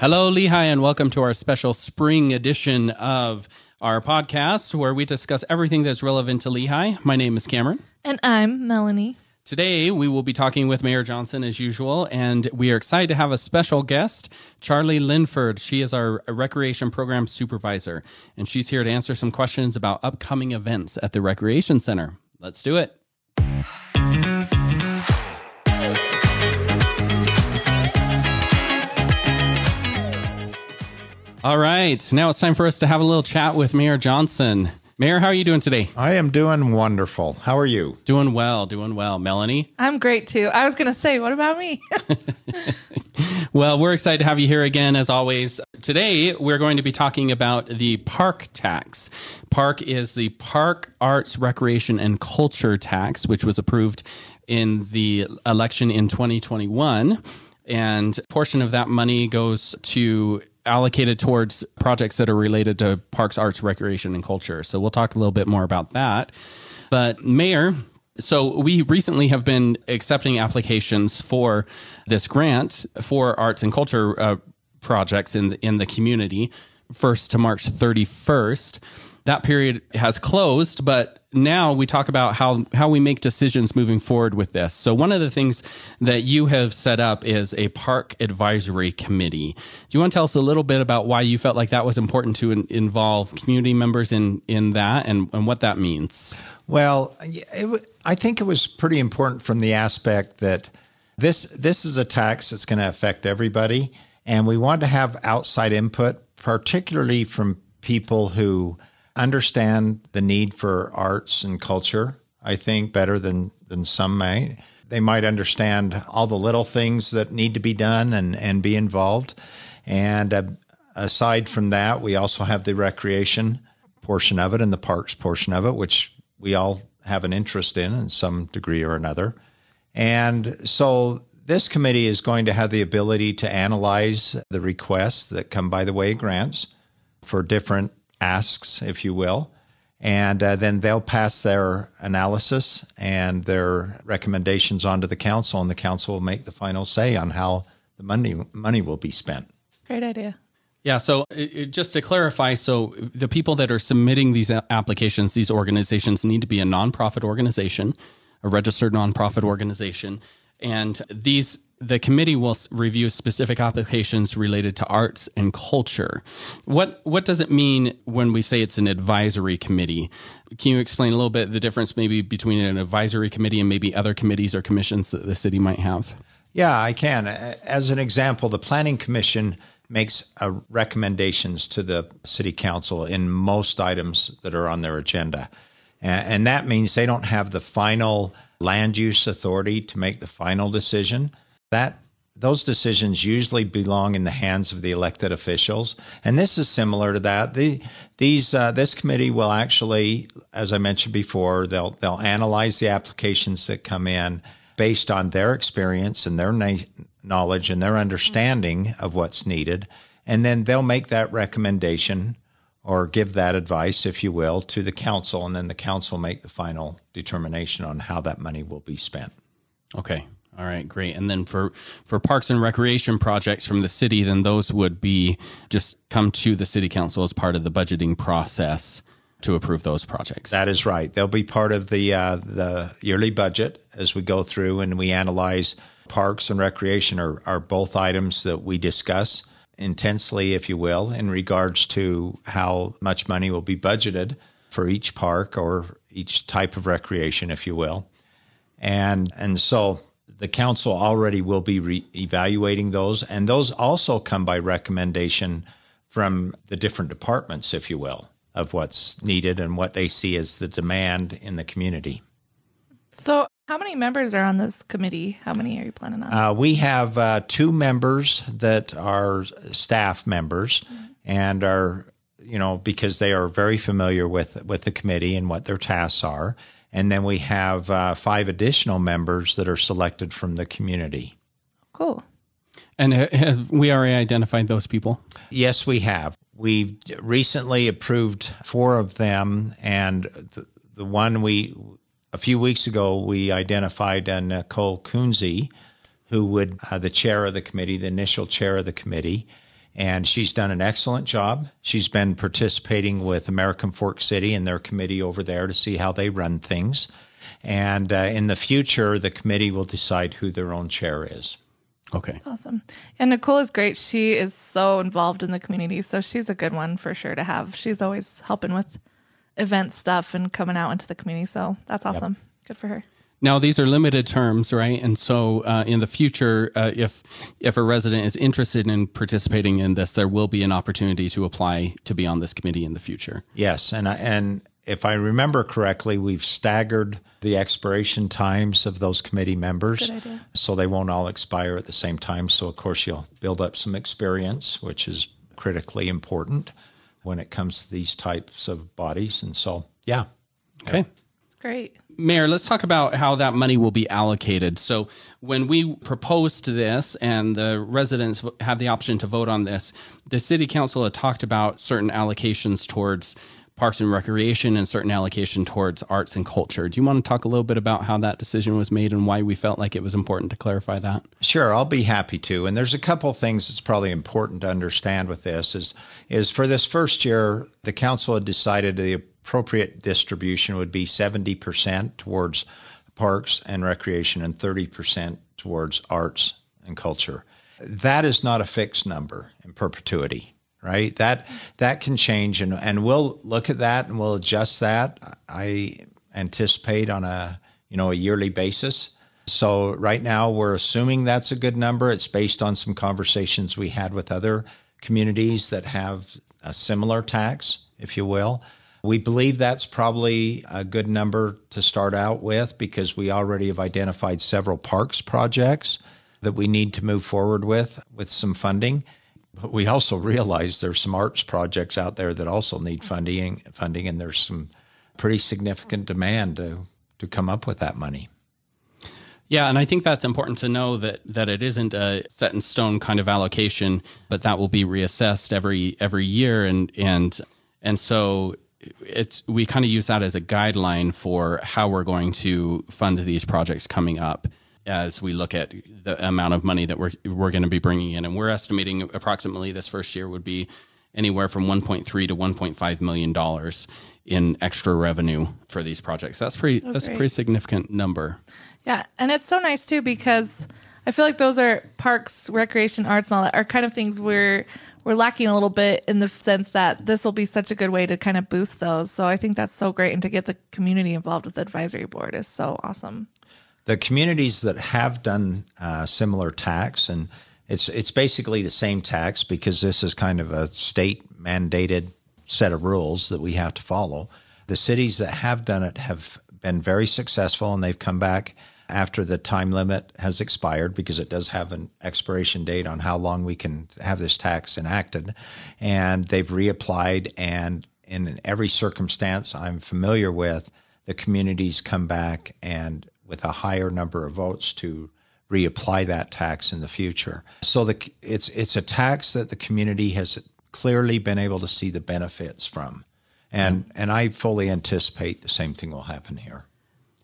Hello, Lehi, and welcome to our special spring edition of our podcast where we discuss everything that's relevant to Lehi. My name is Cameron. And I'm Melanie. Today, we will be talking with Mayor Johnson as usual, and we are excited to have a special guest, Charlee Linford. She is our recreation program supervisor, and she's here to answer some questions about upcoming events at the Recreation Center. Let's do it. All right, now it's time for us to have a little chat with Mayor Johnson. Mayor, how are you doing today? I am doing wonderful. How are you? Doing well, doing well. Melanie? I'm great too. I was going to say, what about me? well, we're excited to have you here again, as always. Today, we're going to be talking about the PARC tax. PARC is the Park Arts, Recreation, and Culture tax, which was approved in the election in 2021. And portion of that money goes to allocated towards projects that are related to parks, arts, recreation, and culture. So we'll talk a little bit more about that. But, Mayor, so we recently have been accepting applications for this grant for arts and culture uh, projects in the, in the community, first to March 31st. That period has closed, but now we talk about how how we make decisions moving forward with this. So one of the things that you have set up is a PARC advisory committee. Do you want to tell us a little bit about why you felt like that was important to in, involve community members in in that and and what that means? Well, it, I think it was pretty important from the aspect that this this is a tax that's going to affect everybody, and we want to have outside input, particularly from people who understand the need for arts and culture, I think, better than, than some may. They might understand all the little things that need to be done and, and be involved. And uh, aside from that, we also have the recreation portion of it and the parks portion of it, which we all have an interest in in some degree or another. And so this committee is going to have the ability to analyze the requests that come by the way grants for different asks, if you will. And uh, then they'll pass their analysis and their recommendations onto the council, and the council will make the final say on how the money money will be spent. Great idea. Yeah. So it, just to clarify, so the people that are submitting these applications, these organizations need to be a nonprofit organization, a registered nonprofit organization, and these the committee will review specific applications related to arts and culture. What what does it mean when we say it's an advisory committee? Can you explain a little bit the difference maybe between an advisory committee and maybe other committees or commissions that the city might have? Yeah, I can. As an example, the planning commission makes uh, recommendations to the city council in most items that are on their agenda. And that means they don't have the final land use authority to make the final decision that those decisions usually belong in the hands of the elected officials, and this is similar to that. The, these uh, this committee will actually, as I mentioned before, they'll they'll analyze the applications that come in based on their experience and their na- knowledge and their understanding of what's needed, and then they'll make that recommendation or give that advice, if you will, to the council, and then the council make the final determination on how that money will be spent. Okay, all right, great. And then for for parks and recreation projects from the city, then those would be just come to the city council as part of the budgeting process to approve those projects. That is right. They'll be part of the uh, the yearly budget as we go through and we analyze parks and recreation are, are both items that we discuss intensely, if you will, in regards to how much money will be budgeted for each park or each type of recreation, if you will. And and so the council already will be re- evaluating those, and those also come by recommendation from the different departments, if you will, of what's needed and what they see as the demand in the community. So, how many members are on this committee? How many are you planning on? Uh, we have uh, two members that are staff members mm-hmm. and are, you know, because they are very familiar with with the committee and what their tasks are. And then we have uh, five additional members that are selected from the community. Cool. And have we already identified those people? Yes, we have. We recently approved four of them, and the, the one we a few weeks ago we identified uh, Nicole Kunze, who would uh, the chair of the committee, the initial chair of the committee, and she's done an excellent job. She's been participating with American Fork City and their committee over there to see how they run things. And uh, in the future, the committee will decide who their own chair is. Okay. Awesome. And Nicole is great. She is so involved in the community. So she's a good one for sure to have. She's always helping with event stuff and coming out into the community. So that's awesome. Good for her. Now these are limited terms, right? And so uh, in the future, uh, if if a resident is interested in participating in this, there will be an opportunity to apply to be on this committee in the future. Yes, and I, and if I remember correctly, we've staggered the expiration times of those committee members, so they won't all expire at the same time. So of course you'll build up some experience, which is critically important when it comes to these types of bodies. And so, yeah, Okay. It's great. Mayor, let's talk about how that money will be allocated. So, when we proposed this and the residents had the option to vote on this, the city council had talked about certain allocations towards parks and recreation and certain allocation towards arts and culture. Do you want to talk a little bit about how that decision was made and why we felt like it was important to clarify that? Sure, I'll be happy to. And there's a couple things that's probably important to understand with this is is for this first year, the council had decided the appropriate distribution would be 70% towards parks and recreation and 30% towards arts and culture. That is not a fixed number in perpetuity, right? That that can change and and we'll look at that and we'll adjust that. I anticipate on a, you know, a yearly basis. So right now we're assuming that's a good number. It's based on some conversations we had with other communities that have a similar tax, if you will. We believe that's probably a good number to start out with because we already have identified several parks projects that we need to move forward with with some funding. But we also realize there's some arts projects out there that also need funding funding and there's some pretty significant demand to to come up with that money. Yeah, and I think that's important to know that that it isn't a set in stone kind of allocation, but that will be reassessed every every year, and and and so it's we kind of use that as a guideline for how we're going to fund these projects coming up as we look at the amount of money that we're we're going to be bringing in, and we're estimating approximately this first year would be anywhere from 1.3 to 1.5 million dollars in extra revenue for these projects. That's pretty that's a pretty significant number. Yeah, and it's so nice too because I feel like those are parks, recreation, arts, and all that are kind of things we're we're lacking a little bit in the sense that this will be such a good way to kind of boost those. So I think that's so great, and to get the community involved with the advisory board is so awesome. the communities that have done uh, similar tax, and it's it's basically the same tax because this is kind of a state mandated set of rules that we have to follow. The cities that have done it have been very successful, and they've come back after the time limit has expired because it does have an expiration date on how long we can have this tax enacted, and they've reapplied and in every circumstance I'm familiar with, the communities come back and with a higher number of votes to reapply that tax in the future. So the it's it's a tax that the community has clearly been able to see the benefits from. And and I fully anticipate the same thing will happen here.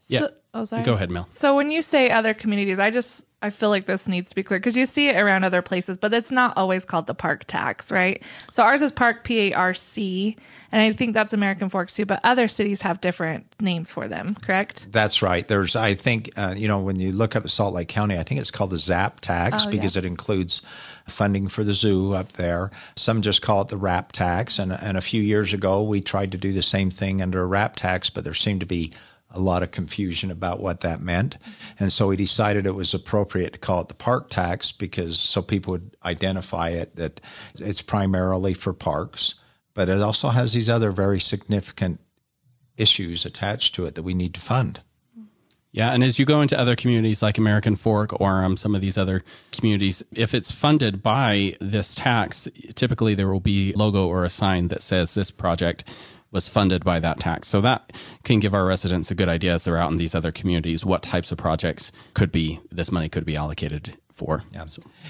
Yeah. So, oh, sorry. Go ahead, Mel. So when you say other communities, I just I feel like this needs to be clear because you see it around other places, but it's not always called the PARC tax, right? So ours is PARC P A R C, and I think that's American Forks too. But other cities have different names for them, correct? That's right. There's, I think, uh, you know, when you look up Salt Lake County, I think it's called the ZAP tax Oh, because yeah. it includes funding for the zoo up there. Some just call it the RAP tax. And, and a few years ago, we tried to do the same thing under a RAP tax, but there seemed to be a lot of confusion about what that meant. And so we decided it was appropriate to call it the PARC tax because so people would identify it that it's primarily for parks, but it also has these other very significant issues attached to it that we need to fund. Yeah, and as you go into other communities like American Fork or um, some of these other communities, if it's funded by this tax, typically there will be logo or a sign that says this project was funded by that tax. So that can give our residents a good idea as they're out in these other communities what types of projects could be this money could be allocated for.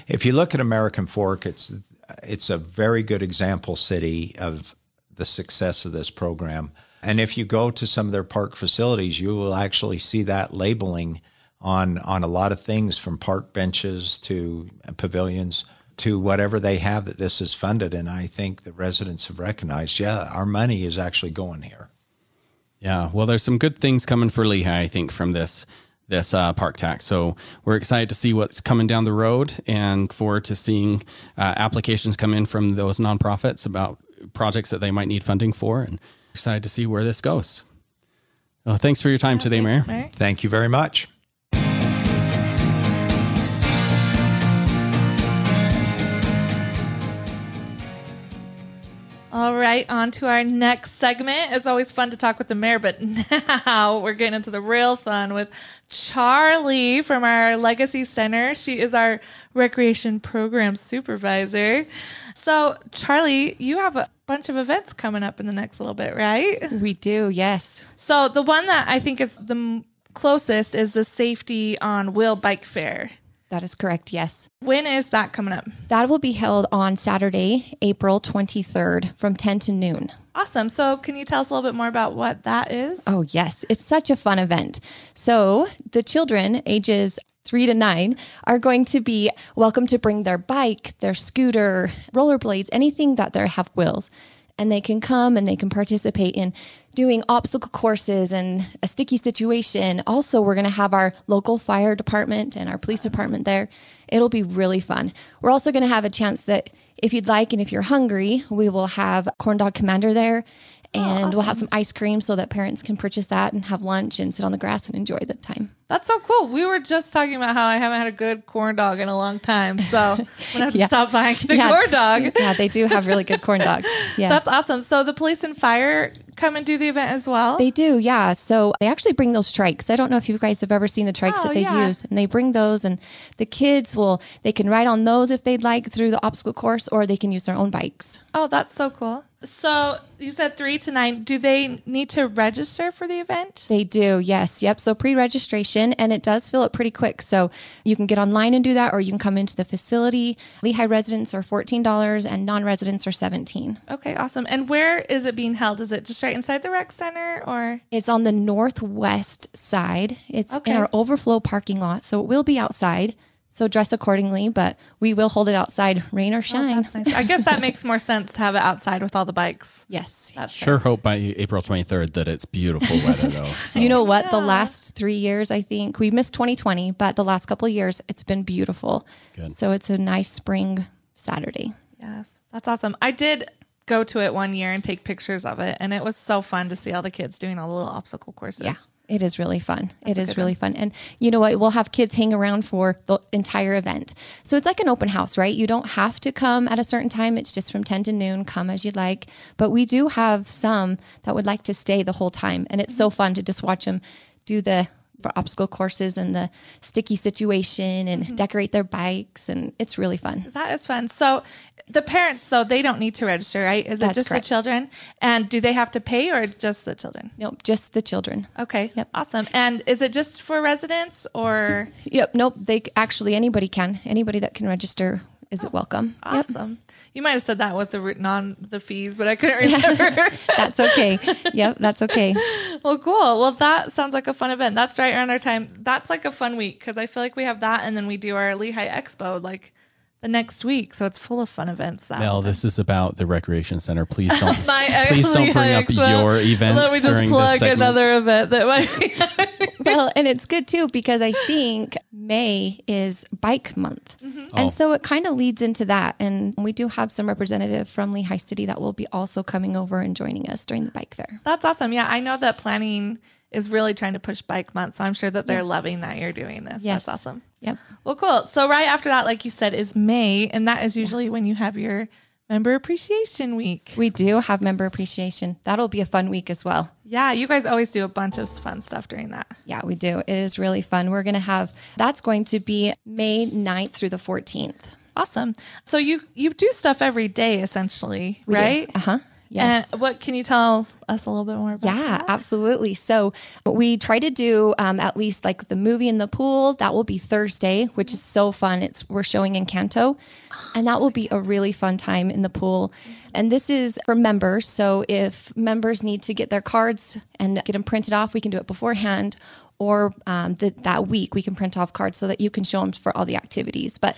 If you look at American Fork, it's it's a very good example city of the success of this program. And if you go to some of their park facilities, you will actually see that labeling on on a lot of things from park benches to pavilions to whatever they have that this is funded. And I think the residents have recognized, yeah, our money is actually going here. Yeah, well, there's some good things coming for Lehi, I think, from this this uh, PARC tax. So we're excited to see what's coming down the road, and forward to seeing uh, applications come in from those nonprofits about projects that they might need funding for, and excited to see where this goes. Well, thanks for your time today, Mayor. Thanks, Thank you very much. All right, on to our next segment. It's always fun to talk with the mayor, but now we're getting into the real fun with Charlee from our Legacy Center. She is our recreation program supervisor. So, Charlee, you have a bunch of events coming up in the next little bit, right? We do, yes. So, the one that I think is the closest is the Safety on Wheel Bike Fair. That is correct, yes. When is that coming up? That will be held on Saturday, April 23rd from 10 to noon. Awesome. So, can you tell us a little bit more about what that is? Oh, yes. It's such a fun event. So, the children, ages three to nine, are going to be welcome to bring their bike, their scooter, rollerblades, anything that they have wheels. And they can come and they can participate in doing obstacle courses and a sticky situation. Also, we're going to have our local fire department and our police department there. It'll be really fun. We're also going to have a chance that if you'd like and if you're hungry, we will have Corn Dog Commander there Oh, and we'll have some ice cream so that parents can purchase that and have lunch and sit on the grass and enjoy the time. That's so cool. We were just talking about how I haven't had a good corn dog in a long time. So I'm going to have to Yeah. stop buying the Yeah. corn dog. Yeah, they do have really good corn dogs. Yes. That's awesome. So the police and fire come and do the event as well. They do, yeah. So they actually bring those trikes. I don't know if you guys have ever seen the trikes Oh, that they yeah. use, and they bring those, and the kids will they can ride on those if they'd like through the obstacle course, or they can use their own bikes. oh, that's so cool. So you said three to nine. Do they need to register for the event? They do, yes, yep. So pre-registration, and it does fill up pretty quick. So you can get online and do that, or you can come into the facility. Lehi residents are fourteen dollars, and non-residents are seventeen. Okay, awesome. And where is it being held? Is it just right inside the rec center or? It's on the northwest side. It's Okay. in our overflow parking lot, so it will be outside. So dress accordingly, but we will hold it outside, rain or shine. Oh, That's nice. I guess that makes more sense to have it outside with all the bikes. yes. That's Sure hope by April 23rd that it's beautiful weather, though. So. You know what? The last three years, I think we missed 2020, but the last couple of years, it's been beautiful. Good. So it's a nice spring Saturday. Yes, that's awesome. I did go to it one year and take pictures of it, and it was so fun to see all the kids doing all the little obstacle courses. Yeah. It is really fun. it a is really fun. And you know what? We'll have kids hang around for the entire event. So it's like an open house, right? You don't have to come at a certain time. It's just from 10 to noon. Come as you'd like. But we do have some that would like to stay the whole time. And it's so fun to just watch them do the for obstacle courses and the sticky situation and Mm-hmm. decorate their bikes. And it's really fun. That is fun. So the parents, though, they don't need to register, right? Is it just correct. the children? And do they have to pay or just the children? Nope, just the children. Okay, Yep. awesome. And is it just for residents or Yep. Nope. They actually, anybody can. Anybody that can register is it oh, welcome. Yep. awesome? You might have said that with the re- non the fees, but I couldn't remember. That's okay. yep. That's okay. well, cool. Well, that sounds like a fun event. That's right around our time. That's like a fun week because I feel like we have that, and then we do our Lehi Expo like the next week, so it's full of fun events. That Well, this is about the recreation center. Please don't. My please don't bring Lehi up Expo. your events Let me just during plug this segment. another event that might be. well, and it's good too because I think May is bike month. Mm-hmm. And Oh. so it kind of leads into that. And we do have some representative from Lehi City that will be also coming over and joining us during the bike fair. That's awesome. Yeah, I know that planning is really trying to push bike month, so I'm sure that they're loving that you're doing this. Yes. That's awesome. Yep. Well, cool. So right after that, like you said, is May, and that is usually when you have your member appreciation week. We do have member appreciation. That'll be a fun week as well. Yeah, you guys always do a bunch of fun stuff during that. Yeah, we do. It is really fun. We're going to have that's going to be May 9th through the 14th. Awesome. So you you do stuff every day essentially, right? Uh huh. Yes. And what can you tell us a little bit more about? Yeah, absolutely. So we try to do um, at least like the movie in the pool. That will be Thursday, which is so fun. It's we're showing Encanto, and that will be a really fun time in the pool. And this is for members. So if members need to get their cards and get them printed off, we can do it beforehand. Or um, the, that week, we can print off cards so that you can show them for all the activities. But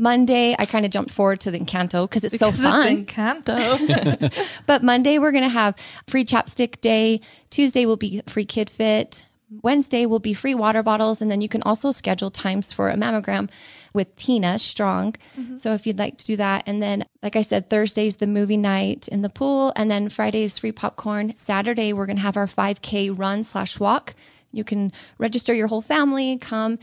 Monday, I kind of jumped forward to the Encanto because it's so fun. It's Encanto. But Monday, we're going to have free chapstick day. Tuesday will be free kid fit. Wednesday will be free water bottles. And then you can also schedule times for a mammogram with Tina Strong. Mm-hmm. So if you'd like to do that. And then, like I said, Thursday's the movie night in the pool. And then Friday's free popcorn. Saturday, we're going to have our 5K run slash walk. You can register your whole family, come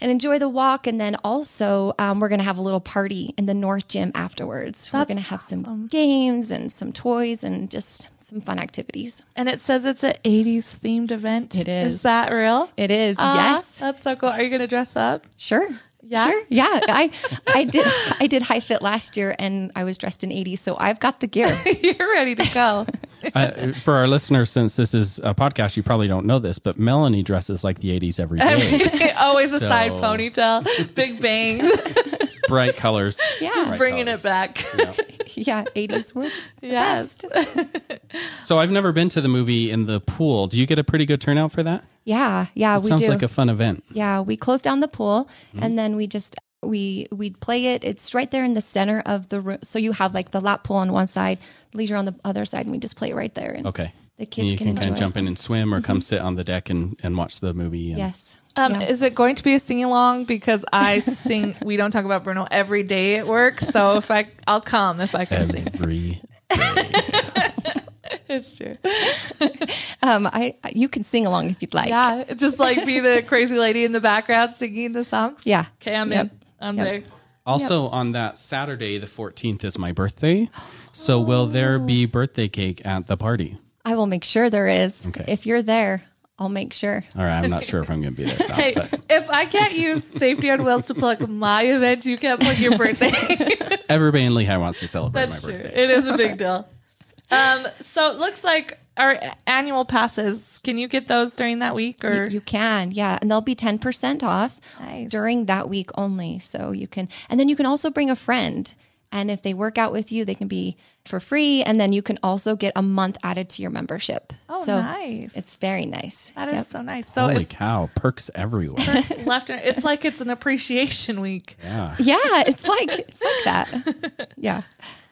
and enjoy the walk. And then also, um, we're going to have a little party in the North Gym afterwards. we're going to have some games and some toys and just some fun activities. and it says it's an 80s themed event. It is. Is that real? It is, Ah, yes. That's so cool. Are you going to dress up? Sure. Yeah? Sure. Yeah. I I did I did high fit last year and I was dressed in 80s, so I've got the gear. You're ready to go. Uh, for our listeners, since this is a podcast, you probably don't know this, but Melanie dresses like the 80s every day. Always a side ponytail, big bangs, Bright colors. Yeah. just Bright bringing colors. it back. yeah, 80s were the Yes. best. So I've never been to the movie in the pool. Do you get a pretty good turnout for that? Yeah, yeah, It we sounds do. like a fun event. yeah, we close down the pool Mm-hmm. and then we just we we play it. It's right there in the center of the room. So you have like the lap pool on one side, leisure on the other side, and we just play it right there. And Okay. The And kids you can can, kind enjoy of jump in and swim or come sit on the deck and, and watch the movie. And Yes. Um, Yeah. Is it going to be a sing along? Because I sing. We don't talk about Bruno every day at work. So if I, I'll come if I can sing. Every It's true. Um, I you can sing along if you'd like. Yeah, just like be the crazy lady in the background singing the songs. Yeah. Okay, I'm Yep. in. I'm Yep. there. Also, on that Saturday, the 14th, is my birthday. So, will there be birthday cake at the party? I will make sure there is. Okay. If you're there, I'll make sure. All right, I'm not sure if I'm going to be there. or not, Hey, but if I can't use Safety on Wheels to plug my event, you can't plug your birthday. everybody in Lehi wants to celebrate That's my true. birthday. It is a big deal. Um, so it looks like our annual passes. Can you get those during that week or? You can, yeah, and they'll be ten percent off Nice. during that week only. So you can, and then you can also bring a friend, and if they work out with you, they can be for free, and then you can also get a month added to your membership. Oh, so nice. It's very nice. that is Yep. so nice. So Holy if cow, perks everywhere. left, it's like it's an appreciation week. yeah. Yeah, it's like it's like that. Yeah.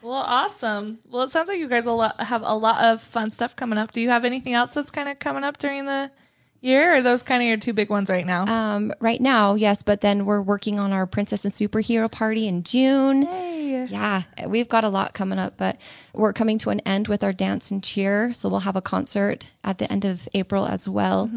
Well, awesome. Well, it sounds like you guys a lot, have a lot of fun stuff coming up. Do you have anything else that's kind of coming up during the year? Or are those kind of your two big ones right now? Um, right now, yes, but then we're working on our princess and superhero party in June. Hey. Yeah, we've got a lot coming up, but we're coming to an end with our dance and cheer. So we'll have a concert at the end of April as well.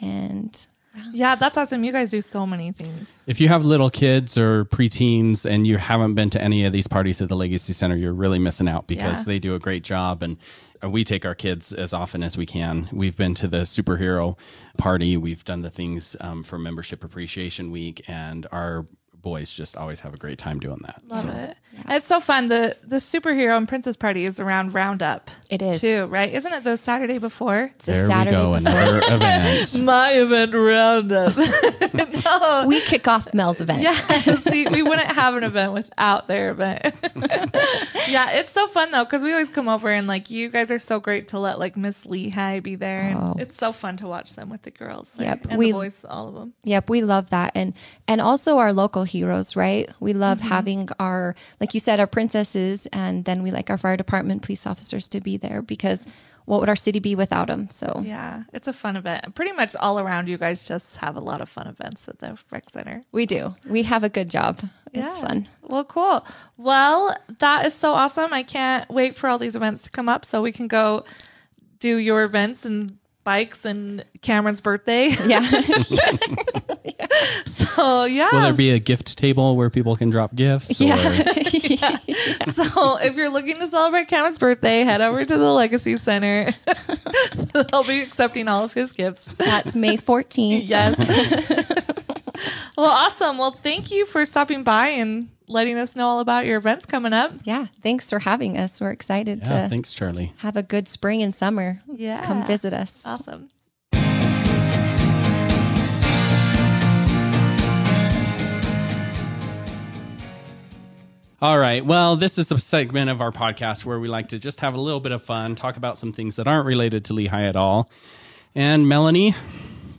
And Yeah, that's awesome. You guys do so many things. If you have little kids or preteens and you haven't been to any of these parties at the Legacy Center, you're really missing out because Yeah. they do a great job. And we take our kids as often as we can. We've been to the superhero party, we've done the things um, for Membership Appreciation Week, and our boys just always have a great time doing that. Love so. it. It's so fun. The the superhero and princess party is around Roundup. It is. too, right? Isn't it the Saturday before? it's a There Saturday we go, before. another event. My event Roundup. no. we kick off Mel's event. Yeah, see, we wouldn't have an event without their event. yeah, it's so fun though because we always come over and like you guys are so great to let like Miss Lehi be there, and Oh. it's so fun to watch them with the girls. there, Yep, and we- the boys, all of them. Yep, we love that. And and also our local heroes, right? We love Mm-hmm. having our like you said our princesses and then we like our fire department police officers to be there because what would our city be without them? So Yeah, it's a fun event. Pretty much all around, you guys just have a lot of fun events at the rec center. we do. We have a good job. It's fun. Well, cool. Well, that is so awesome. I can't wait for all these events to come up so we can go do your events and bikes and Cameron's birthday. Yeah. so, yeah. Will there be a gift table where people can drop gifts? yeah. Or, so, if you're looking to celebrate Cameron's birthday, head over to the Legacy Center. They'll be accepting all of his gifts. That's May 14th. Yes. well, awesome. Well, thank you for stopping by and letting us know all about your events coming up. Yeah. Thanks for having us. We're excited yeah, to thanks, Charlee. have a good spring and summer. Yeah. Come visit us. Awesome. All right. Well, this is the segment of our podcast where we like to just have a little bit of fun, talk about some things that aren't related to Lehi at all. And Melanie,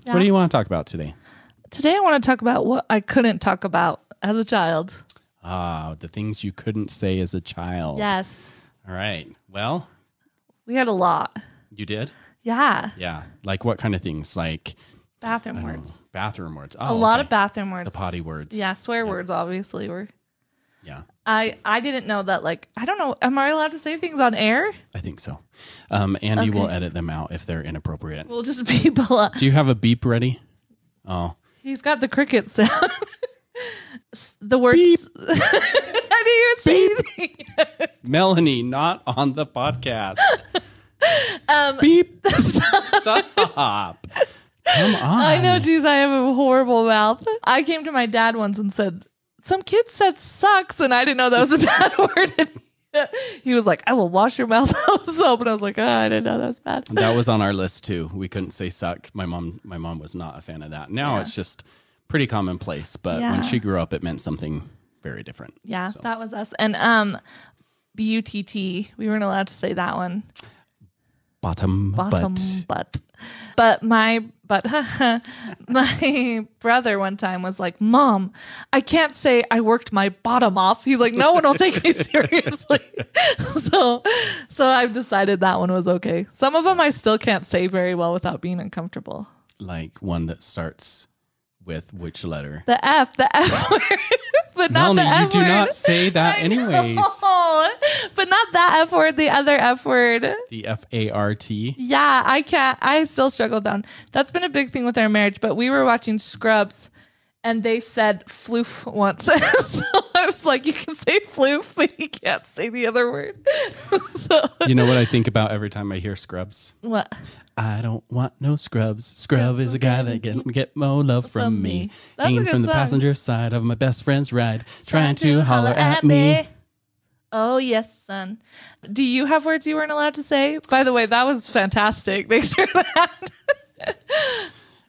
what do you want to talk about today? Today, I want to talk about what I couldn't talk about as a child. Ah, the things you couldn't say as a child. Yes. All right. Well, We had a lot. you did? Yeah. Yeah. Like what kind of things? Like Bathroom words. bathroom words. A Oh, lot okay. of bathroom words. the potty words. Yeah, swear words obviously were. Yeah. I I didn't know that like I don't know am I allowed to say things on air? I think so. Um, Andy will edit them out if they're inappropriate. We'll just be below. Do you have a beep ready? Oh, He's got the cricket sound. the words I didn't even say anything. Melanie, not on the podcast. Um, Beep. Stop. Come on. I know, geez, I have a horrible mouth. I came to my dad once and said, Some kid said sucks, and I didn't know that was a bad word. And he was like, I will wash your mouth out with soap. And I was like, oh, I didn't know that was bad. That was on our list too. We couldn't say suck. My mom, my mom was not a fan of that. Now Yeah. it's just pretty commonplace. But Yeah. when she grew up, it meant something very different. Yeah, that was us. And um, B U T T, we weren't allowed to say that one. Bottom, bottom butt. butt. But my but my brother one time was like, "Mom, I can't say I worked my bottom off." He's like, "No one will take me seriously." so so I've decided that one was okay. Some of them I still can't say very well without being uncomfortable. Like one that starts with which letter? The F, the F word, but not Melanie, the you F do word. not say that I anyways. know, but not that F word, the other F word. The F A R T. Yeah, I can't. I still struggle down. That's been a big thing with our marriage. But we were watching Scrubs, and they said floof once. so I was like, "You can say floof, but you can't say the other word." so You know what I think about every time I hear Scrubs? what? I don't want no scrubs. Scrub is a guy that get get more love from, From me. me. Hanging from the song. passenger side of my best friend's ride, trying to holler at me. Oh yes, son. Do you have words you weren't allowed to say? By the way, that was fantastic. Thanks for that.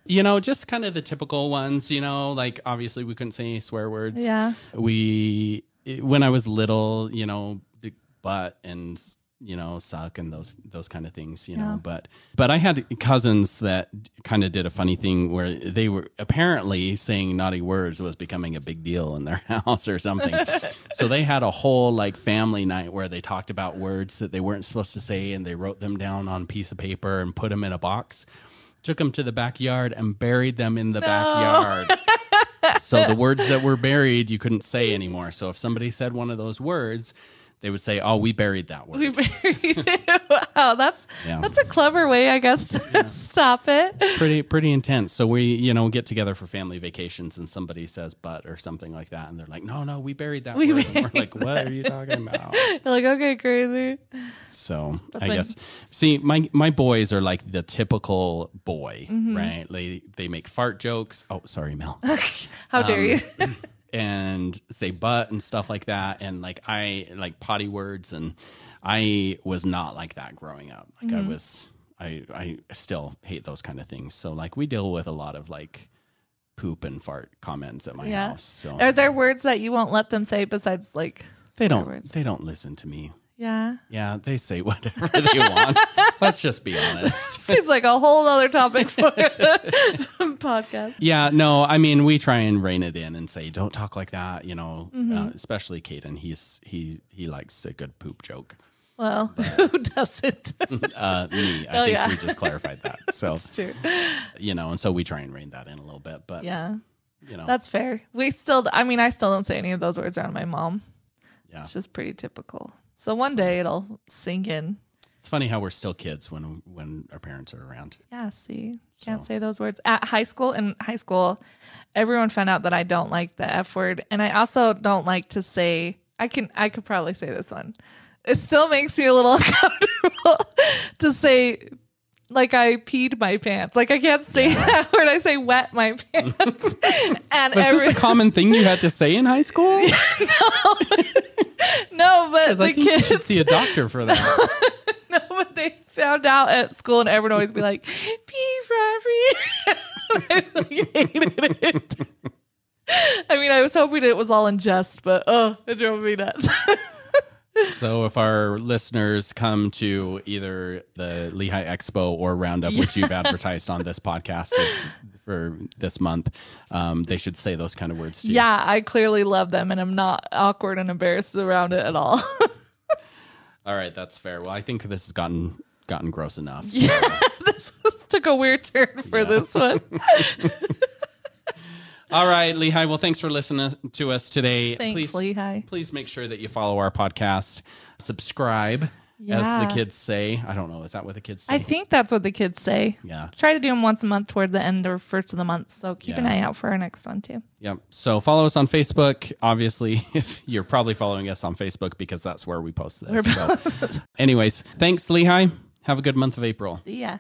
You know, just kind of the typical ones. You know, like obviously we couldn't say any swear words. Yeah. We eh, when I was little, you know, the butt and you know suck and those those kind of things you know but but i had cousins that kind of did a funny thing where they were apparently saying naughty words was becoming a big deal in their house or something so they had a whole like family night where they talked about words that they weren't supposed to say and they wrote them down on a piece of paper and put them in a box took them to the backyard and buried them in the backyard. So the words that were buried you couldn't say anymore. So if somebody said one of those words they would say oh we buried that word We buried it. wow, that's Yeah. that's a clever way, I guess, to stop it. pretty pretty intense. So we, you know, get together for family vacations and somebody says but or something like that and they're like, "No, no, we buried that We word." And we're buried like, "What are you talking about?" You're like, okay, crazy. So, I when- guess see, my my boys are like the typical boy, Mm-hmm. right? They they make fart jokes. Oh, sorry, Mel. How dare you? And say but and stuff like that and like I like potty words and I was not like that growing up. Like Mm-hmm. I was I I still hate those kind of things. So like we deal with a lot of like poop and fart comments at my Yeah. house. So Are there words that you won't let them say besides like they don't words? they don't listen to me. Yeah. Yeah, they say whatever they want. Let's just be honest. Seems like a whole other topic for podcast. Yeah, no, I mean we try and rein it in and say don't talk like that, you know, Mm-hmm. uh, especially Caden. He's he he likes a good poop joke. Well, who doesn't? Uh, me, I Oh, think yeah. we just clarified that. So It's true. you know, and so we try and rein that in a little bit. But Yeah. you know, That's fair. We still, I mean, I still don't say any of those words around my mom. yeah, It's just pretty typical. So one day it'll sink in. it's funny how we're still kids when when our parents are around. Yeah, see, can't say those words. At high school, in high school, everyone found out that I don't like the F word. And I also don't like to say, I can, I could probably say this one. It still makes me a little uncomfortable to say, like I peed my pants. Like I can't say that word. I say wet my pants. and Was every, this a common thing you had to say in high school? no, but Because I the think you kids, should see a doctor for that. no, but they found out at school and everyone always be like, pee Robbie. I hated it. I mean, I was hoping it was all in jest, but oh, it drove me nuts. so if our listeners come to either the Lehi Expo or Roundup, which you've advertised on this podcast, this for this month, um, they should say those kind of words to you. Yeah, I clearly love them and I'm not awkward and embarrassed around it at all. All right, that's fair. Well, I think this has gotten gotten gross enough. Yeah, this took a weird turn for this one. All right, Lehi. Well, thanks for listening to us today. Thanks, please, Lehi. Please make sure that you follow our podcast, subscribe, as the kids say. I don't know. Is that what the kids say? I think that's what the kids say. yeah. Try to do them once a month toward the end or first of the month. So keep an eye out for our next one too. Yep. So follow us on Facebook. Obviously, if you're probably following us on Facebook because that's where we post this. So, anyways, thanks, Lehi. Have a good month of April. See ya.